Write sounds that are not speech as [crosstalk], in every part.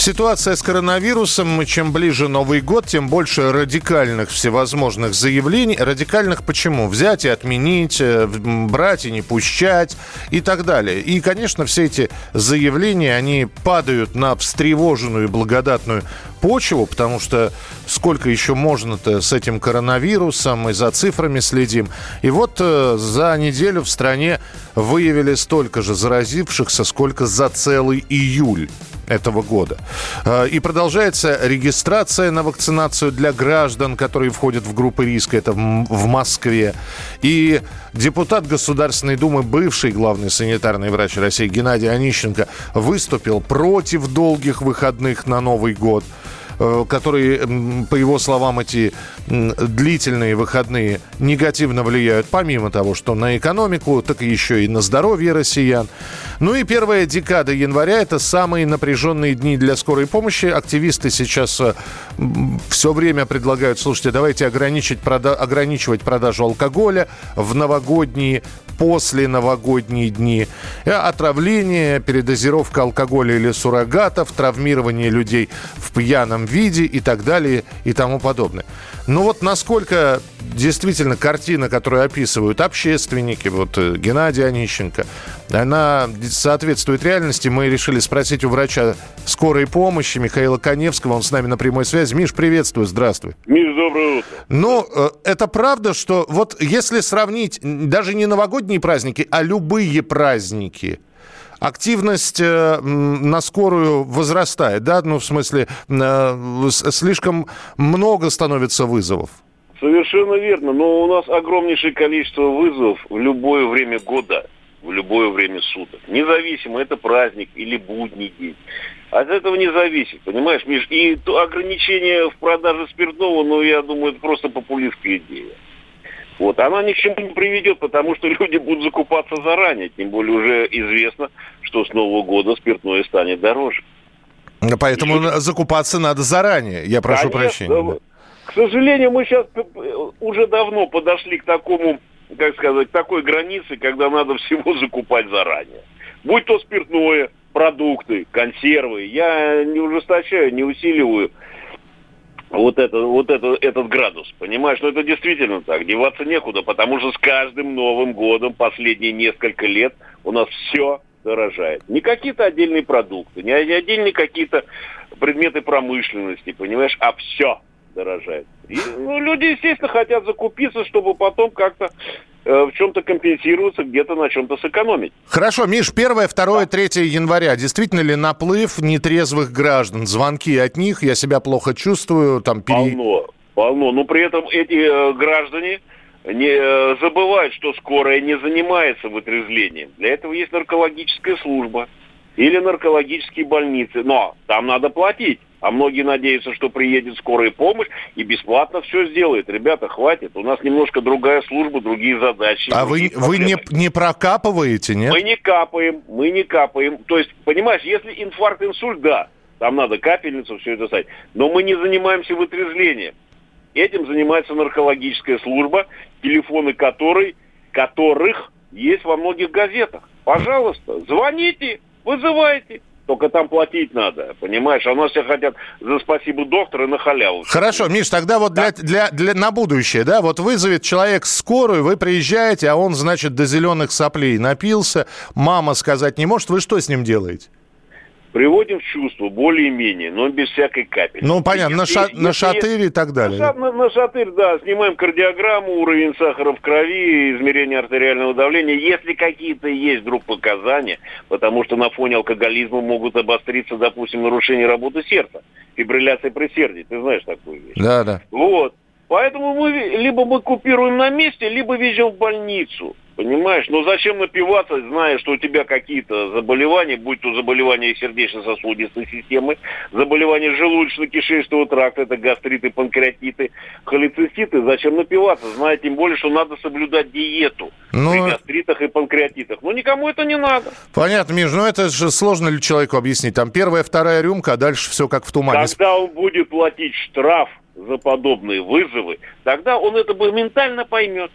Ситуация с коронавирусом, чем ближе Новый год, тем больше радикальных всевозможных заявлений. Радикальных почему? Взять и отменить, э, брать и не пущать и так далее. И, конечно, все эти заявления, они падают на встревоженную и благодатную почву, потому что сколько еще можно-то с этим коронавирусом и за цифрами следим. И вот э, за неделю в стране выявили столько же заразившихся, сколько за целый июль этого года. Э, и продолжается регистрация на вакцинацию для граждан, которые входят в группы риска. Это в Москве. И депутат Государственной Думы, бывший главный санитарный врач России Геннадий Онищенко выступил против долгих выходных на Новый год. Э, которые, по его словам, эти длительные выходные негативно влияют, помимо того, что на экономику, так еще и на здоровье россиян. Ну и первая декада января – это самые напряженные дни для скорой помощи. Активисты сейчас э, все время предлагают, слушайте, давайте ограничить, прода- ограничивать продажу алкоголя в новогодние после новогодние дни. Э, отравление, передозировка алкоголя или суррогатов, травмирование людей в пьяном виде и так далее и тому подобное. Ну вот насколько действительно картина, которую описывают общественники, вот э, Геннадий Онищенко, она соответствует реальности. Мы решили спросить у врача скорой помощи Михаила Коневского. Он с нами на прямой связи. Миш, приветствую, здравствуй. Миш, доброе утро. Ну, э, это правда, что вот если сравнить даже не новогодние праздники, а любые праздники, активность э, на скорую возрастает, да? Ну, в смысле, э, слишком много становится вызовов. Совершенно верно. Но у нас огромнейшее количество вызовов в любое время года, в любое время суток. Независимо, это праздник или будний день. От этого не зависит, понимаешь, Миш? И то ограничение в продаже спиртного, ну, я думаю, это просто популистская идея. Вот, она ни к чему не приведет, потому что [laughs] люди будут закупаться заранее. Тем более уже известно, что с Нового года спиртное станет дороже. Поэтому что... закупаться надо заранее, я прошу Конечно, прощения. Да. К сожалению, мы сейчас уже давно подошли к такому, как сказать, к такой границе, когда надо всего [laughs] закупать заранее. Будь то спиртное, продукты, консервы. Я не ужесточаю, не усиливаю вот, это, вот это, этот градус. Понимаешь, но это действительно так. Деваться некуда, потому что с каждым Новым годом последние несколько лет у нас все дорожает. Не какие-то отдельные продукты, не отдельные какие-то предметы промышленности, понимаешь, а все дорожает. И, ну, люди, естественно, хотят закупиться, чтобы потом как-то в чем-то компенсироваться, где-то на чем-то сэкономить. Хорошо, Миш, 1, 2, да. 3 января. Действительно ли наплыв нетрезвых граждан? Звонки от них, я себя плохо чувствую, там... Пере... Полно, полно. Но при этом эти э, граждане не э, забывают, что скорая не занимается вытрезвлением. Для этого есть наркологическая служба или наркологические больницы. Но там надо платить. А многие надеются, что приедет скорая помощь и бесплатно все сделает. Ребята, хватит. У нас немножко другая служба, другие задачи. А вы, вы не, не прокапываете, нет? Мы не капаем, мы не капаем. То есть, понимаешь, если инфаркт, инсульт, да, там надо капельницу, все это ставить. Но мы не занимаемся вытрезвлением. Этим занимается наркологическая служба, телефоны которой, которых есть во многих газетах. Пожалуйста, звоните, вызывайте. Только там платить надо, понимаешь? А у нас все хотят за спасибо доктора на халяву. Хорошо, Миш, тогда вот для, для, для, на будущее, да, вот вызовет человек скорую, вы приезжаете, а он, значит, до зеленых соплей напился, мама сказать не может, вы что с ним делаете? Приводим в чувство более-менее, но без всякой капельницы. Ну, понятно, на, ша- на шатырь и так далее. На, на, на шатырь, да, снимаем кардиограмму, уровень сахара в крови, измерение артериального давления. Если какие-то есть вдруг показания, потому что на фоне алкоголизма могут обостриться, допустим, нарушение работы сердца, фибрилляция предсердий, ты знаешь такую вещь. Да, да. Вот. Поэтому мы либо мы купируем на месте, либо везем в больницу. Понимаешь? Но зачем напиваться, зная, что у тебя какие-то заболевания, будь то заболевания сердечно-сосудистой системы, заболевания желудочно-кишечного тракта, это гастриты, панкреатиты, холециститы, зачем напиваться, зная тем более, что надо соблюдать диету ну... при гастритах и панкреатитах. Ну, никому это не надо. Понятно, Миш, ну это же сложно ли человеку объяснить? Там первая, вторая рюмка, а дальше все как в тумане. Когда он будет платить штраф за подобные вызовы, тогда он это моментально поймет.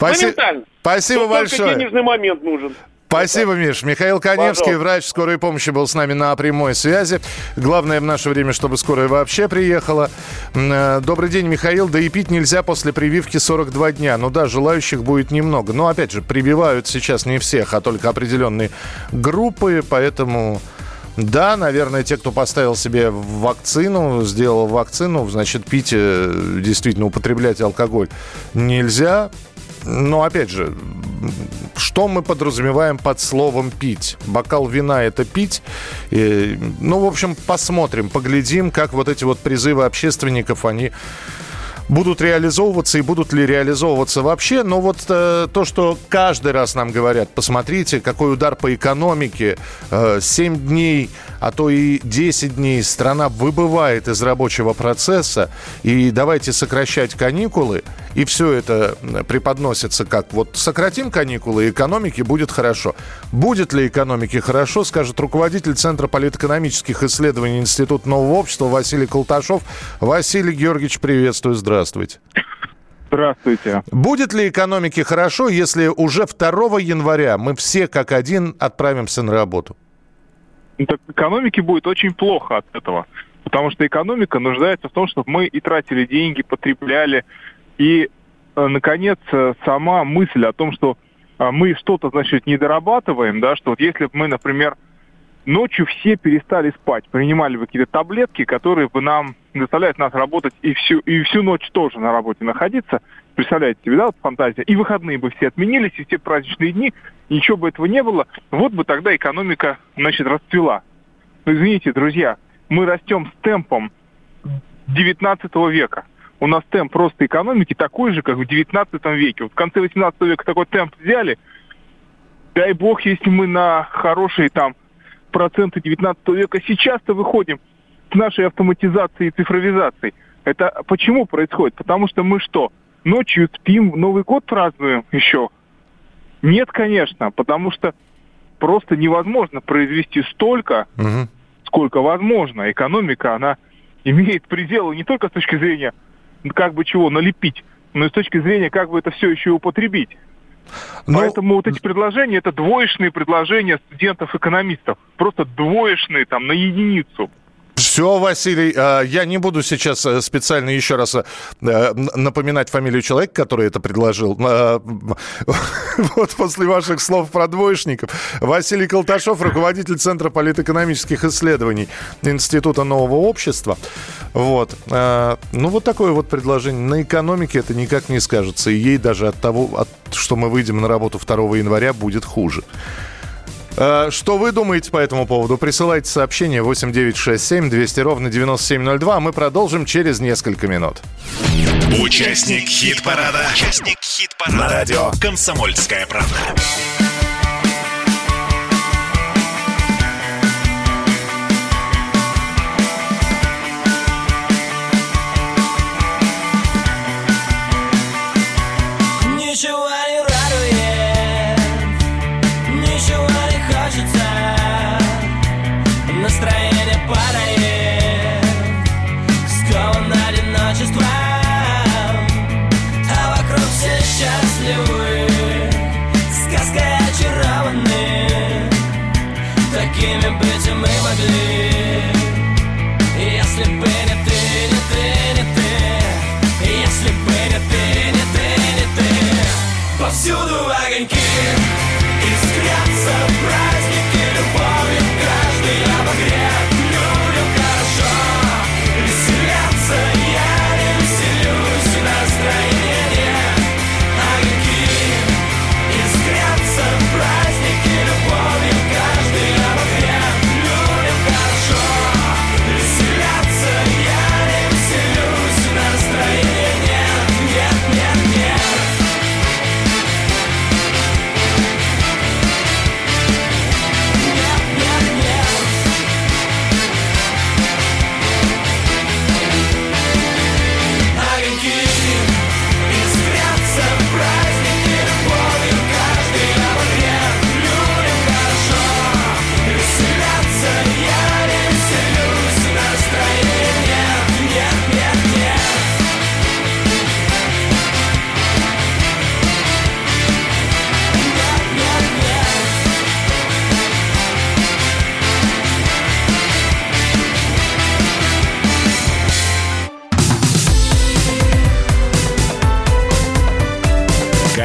Спаси... Моментально. Спасибо Тут большое. Денежный момент нужен. Спасибо, Миш. Михаил Коневский, Пожалуйста. врач скорой помощи, был с нами на прямой связи. Главное в наше время, чтобы скорая вообще приехала. Э, добрый день, Михаил. Да и пить нельзя после прививки 42 дня. Ну да, желающих будет немного. Но, опять же, прививают сейчас не всех, а только определенные группы, поэтому... Да, наверное, те, кто поставил себе вакцину, сделал вакцину, значит, пить, э, действительно, употреблять алкоголь нельзя. Но, опять же, что мы подразумеваем под словом «пить»? Бокал вина – это пить. И, ну, в общем, посмотрим, поглядим, как вот эти вот призывы общественников, они будут реализовываться и будут ли реализовываться вообще. Но вот э, то, что каждый раз нам говорят, посмотрите, какой удар по экономике. Э, 7 дней, а то и 10 дней страна выбывает из рабочего процесса. И давайте сокращать каникулы. И все это преподносится как вот сократим каникулы, экономике будет хорошо. Будет ли экономике хорошо, скажет руководитель Центра политэкономических исследований Института нового общества Василий Колташов. Василий Георгиевич, приветствую, здравствуйте. Здравствуйте. Здравствуйте. Будет ли экономике хорошо, если уже 2 января мы все как один отправимся на работу? Ну, так экономике будет очень плохо от этого. Потому что экономика нуждается в том, чтобы мы и тратили деньги, потребляли. И, э, наконец, э, сама мысль о том, что э, мы что-то, значит, не дорабатываем, да, что вот если бы мы, например, ночью все перестали спать, принимали какие-то таблетки, которые бы нам заставляют нас работать и всю, и всю ночь тоже на работе находиться. Представляете себе, да, вот фантазия. И выходные бы все отменились, и все праздничные дни, ничего бы этого не было. Вот бы тогда экономика, значит, расцвела. Но извините, друзья, мы растем с темпом 19 века. У нас темп просто экономики такой же, как в 19 веке. Вот в конце 18 века такой темп взяли. Дай бог, если мы на хорошие там проценты 19 века сейчас-то выходим с нашей автоматизацией и цифровизацией. Это почему происходит? Потому что мы что, ночью спим, Новый год празднуем еще? Нет, конечно, потому что просто невозможно произвести столько, угу. сколько возможно. Экономика, она имеет пределы не только с точки зрения, как бы чего налепить, но и с точки зрения, как бы это все еще употребить. Но... Поэтому вот эти предложения, это двоечные предложения студентов-экономистов. Просто двоечные там на единицу. Все, Василий, а, я не буду сейчас э, специально еще раз э, напоминать фамилию человека, который это предложил. А, [laughs] вот после ваших слов про двоечников. Василий Колташов, руководитель Центра политэкономических исследований Института нового общества. Вот. А, ну, вот такое вот предложение. На экономике это никак не скажется. И ей даже от того, от, что мы выйдем на работу 2 января, будет хуже. Э, что вы думаете по этому поводу? Присылайте сообщение 8967 200 ровно 9702. А мы продолжим через несколько минут. Участник хит-парада. Участник хит-парада. На радио «Комсомольская правда».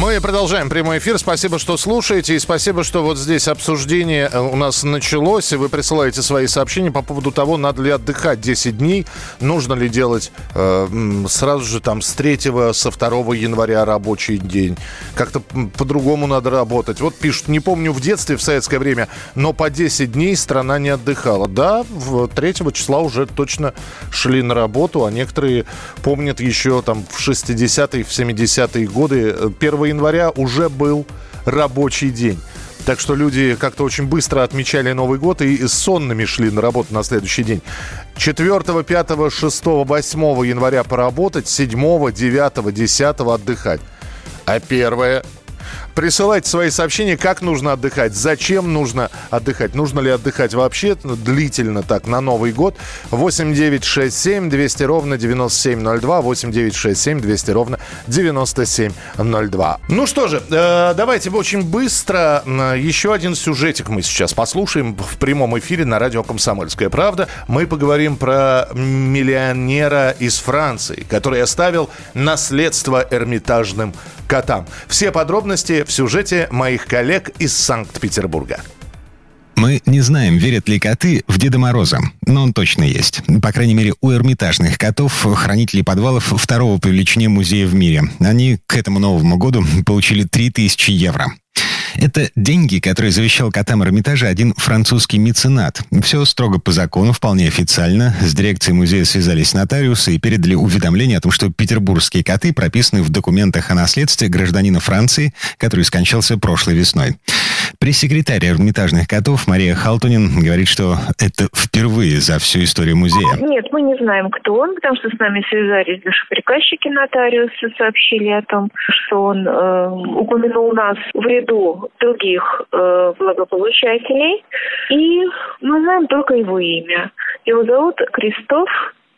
Мы продолжаем прямой эфир. Спасибо, что слушаете. И спасибо, что вот здесь обсуждение э, у нас началось. И вы присылаете свои сообщения по поводу того, надо ли отдыхать 10 дней. Нужно ли делать э, сразу же там с 3 со 2 января рабочий день. Как-то по-другому надо работать. Вот пишут, не помню в детстве, в советское время, но по 10 дней страна не отдыхала. Да, в 3 числа уже точно шли на работу, а некоторые помнят еще там в 60-е, в 70-е годы 1 января уже был рабочий день. Так что люди как-то очень быстро отмечали Новый год и сонными шли на работу на следующий день. 4, 5, 6, 8 января поработать, 7, 9, 10 отдыхать. А первое Присылайте свои сообщения, как нужно отдыхать, зачем нужно отдыхать, нужно ли отдыхать вообще длительно так на Новый год. 8 9 6 7 200 ровно 9702, 8 9 6 7 200 ровно 9702. Ну что же, э, давайте очень быстро еще один сюжетик мы сейчас послушаем в прямом эфире на радио «Комсомольская правда». Мы поговорим про миллионера из Франции, который оставил наследство эрмитажным котам. Все подробности в сюжете моих коллег из Санкт-Петербурга. Мы не знаем, верят ли коты в Деда Мороза, но он точно есть. По крайней мере, у эрмитажных котов, хранителей подвалов второго по величине музея в мире. Они к этому Новому году получили 3000 евро. Это деньги, которые завещал котам Эрмитажа один французский меценат. Все строго по закону, вполне официально. С дирекцией музея связались нотариусы и передали уведомление о том, что петербургские коты прописаны в документах о наследстве гражданина Франции, который скончался прошлой весной. Пресс-секретарь Эрмитажных котов Мария Халтунин говорит, что это впервые за всю историю музея. Нет, мы не знаем, кто он, потому что с нами связались душеприказчики нотариусы, сообщили о том, что он э, упомянул нас в ряду других э, благополучателей. И мы знаем только его имя. Его зовут Кристоф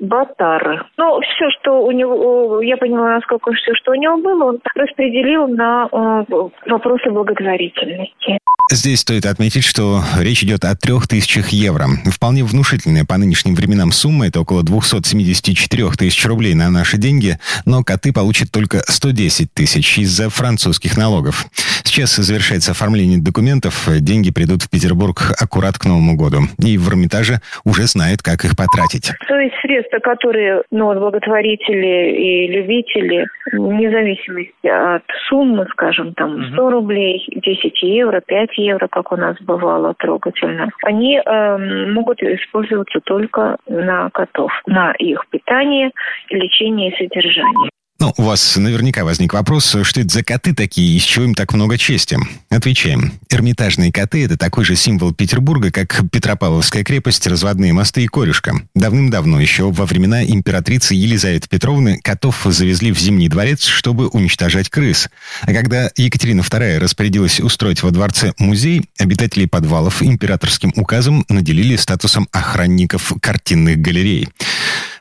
Батар. Ну, все, что у него, я поняла, насколько все, что у него было, он распределил на э, вопросы благотворительности. Здесь стоит отметить, что речь идет о трех тысячах евро. Вполне внушительная по нынешним временам сумма, это около 274 тысяч рублей на наши деньги, но коты получат только 110 тысяч из-за французских налогов. Сейчас завершается оформление документов, деньги придут в Петербург аккурат к Новому году. И в Эрмитаже уже знают, как их потратить. То есть средства, которые ну, благотворители и любители, вне зависимости от суммы, скажем, там 100 рублей, 10 евро, 5 евро, как у нас бывало трогательно, они э, могут использоваться только на котов, на их питание, лечение и содержание. Ну, у вас наверняка возник вопрос, что это за коты такие, из чего им так много чести? Отвечаем. Эрмитажные коты – это такой же символ Петербурга, как Петропавловская крепость, разводные мосты и корюшка. Давным-давно, еще во времена императрицы Елизаветы Петровны, котов завезли в Зимний дворец, чтобы уничтожать крыс. А когда Екатерина II распорядилась устроить во дворце музей, обитателей подвалов императорским указом наделили статусом охранников картинных галерей.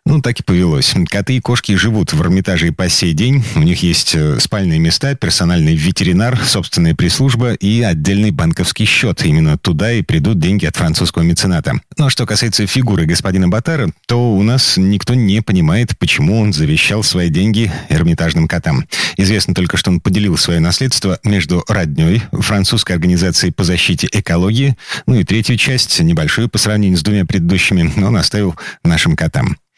Ну, так и повелось. Коты и кошки живут в Эрмитаже и по сей день. У них есть э, спальные места, персональный ветеринар, собственная пресс-служба и отдельный банковский счет. Именно туда и придут деньги от французского мецената. Ну, а что касается фигуры господина Батара, то у нас никто не понимает, почему он завещал свои деньги эрмитажным котам. Известно только, что он поделил свое наследство между родней, французской организацией по защите экологии, ну и третью часть, небольшую по сравнению с двумя предыдущими, он оставил нашим котам.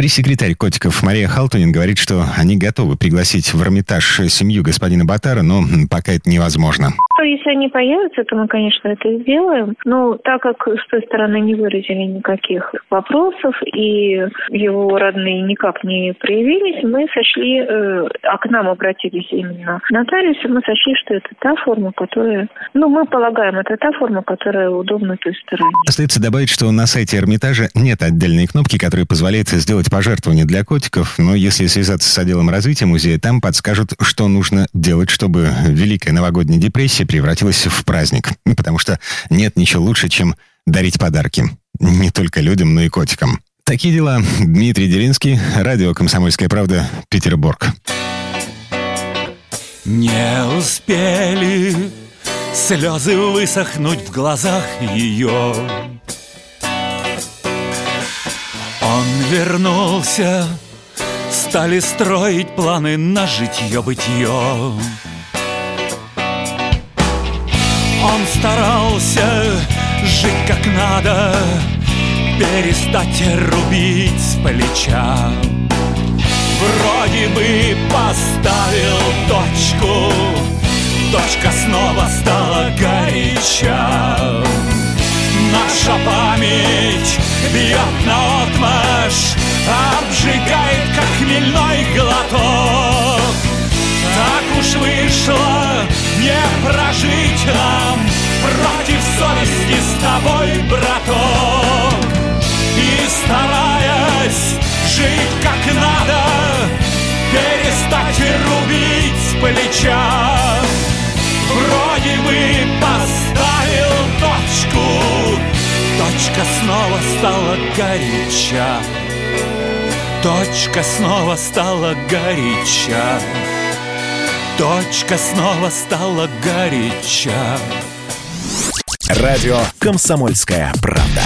Пресс-секретарь котиков Мария Халтунин говорит, что они готовы пригласить в Эрмитаж семью господина Батара, но пока это невозможно. Если они появятся, то мы, конечно, это сделаем. Но так как с той стороны не выразили никаких вопросов, и его родные никак не проявились, мы сошли, э, а к нам обратились именно нотариусы, мы сошли, что это та форма, которая... Ну, мы полагаем, это та форма, которая удобна той стороне. Остается добавить, что на сайте Эрмитажа нет отдельной кнопки, которая позволяет сделать пожертвование для котиков, но если связаться с отделом развития музея, там подскажут, что нужно делать, чтобы Великая новогодняя депрессия превратилась в праздник. Потому что нет ничего лучше, чем дарить подарки. Не только людям, но и котикам. Такие дела. Дмитрий Делинский, радио «Комсомольская правда», Петербург. Не успели слезы высохнуть в глазах ее. Он вернулся. Стали строить планы на житье-бытие Он старался жить как надо Перестать рубить с плеча. Вроде бы поставил точку Точка снова стала горяча. Наша память бьет на отмашь Обжигает, как хмельной глоток. Так уж вышло, не прожить нам Против совести с тобой, браток горяча. Точка снова стала горяча. Точка снова стала горяча. Радио «Комсомольская правда».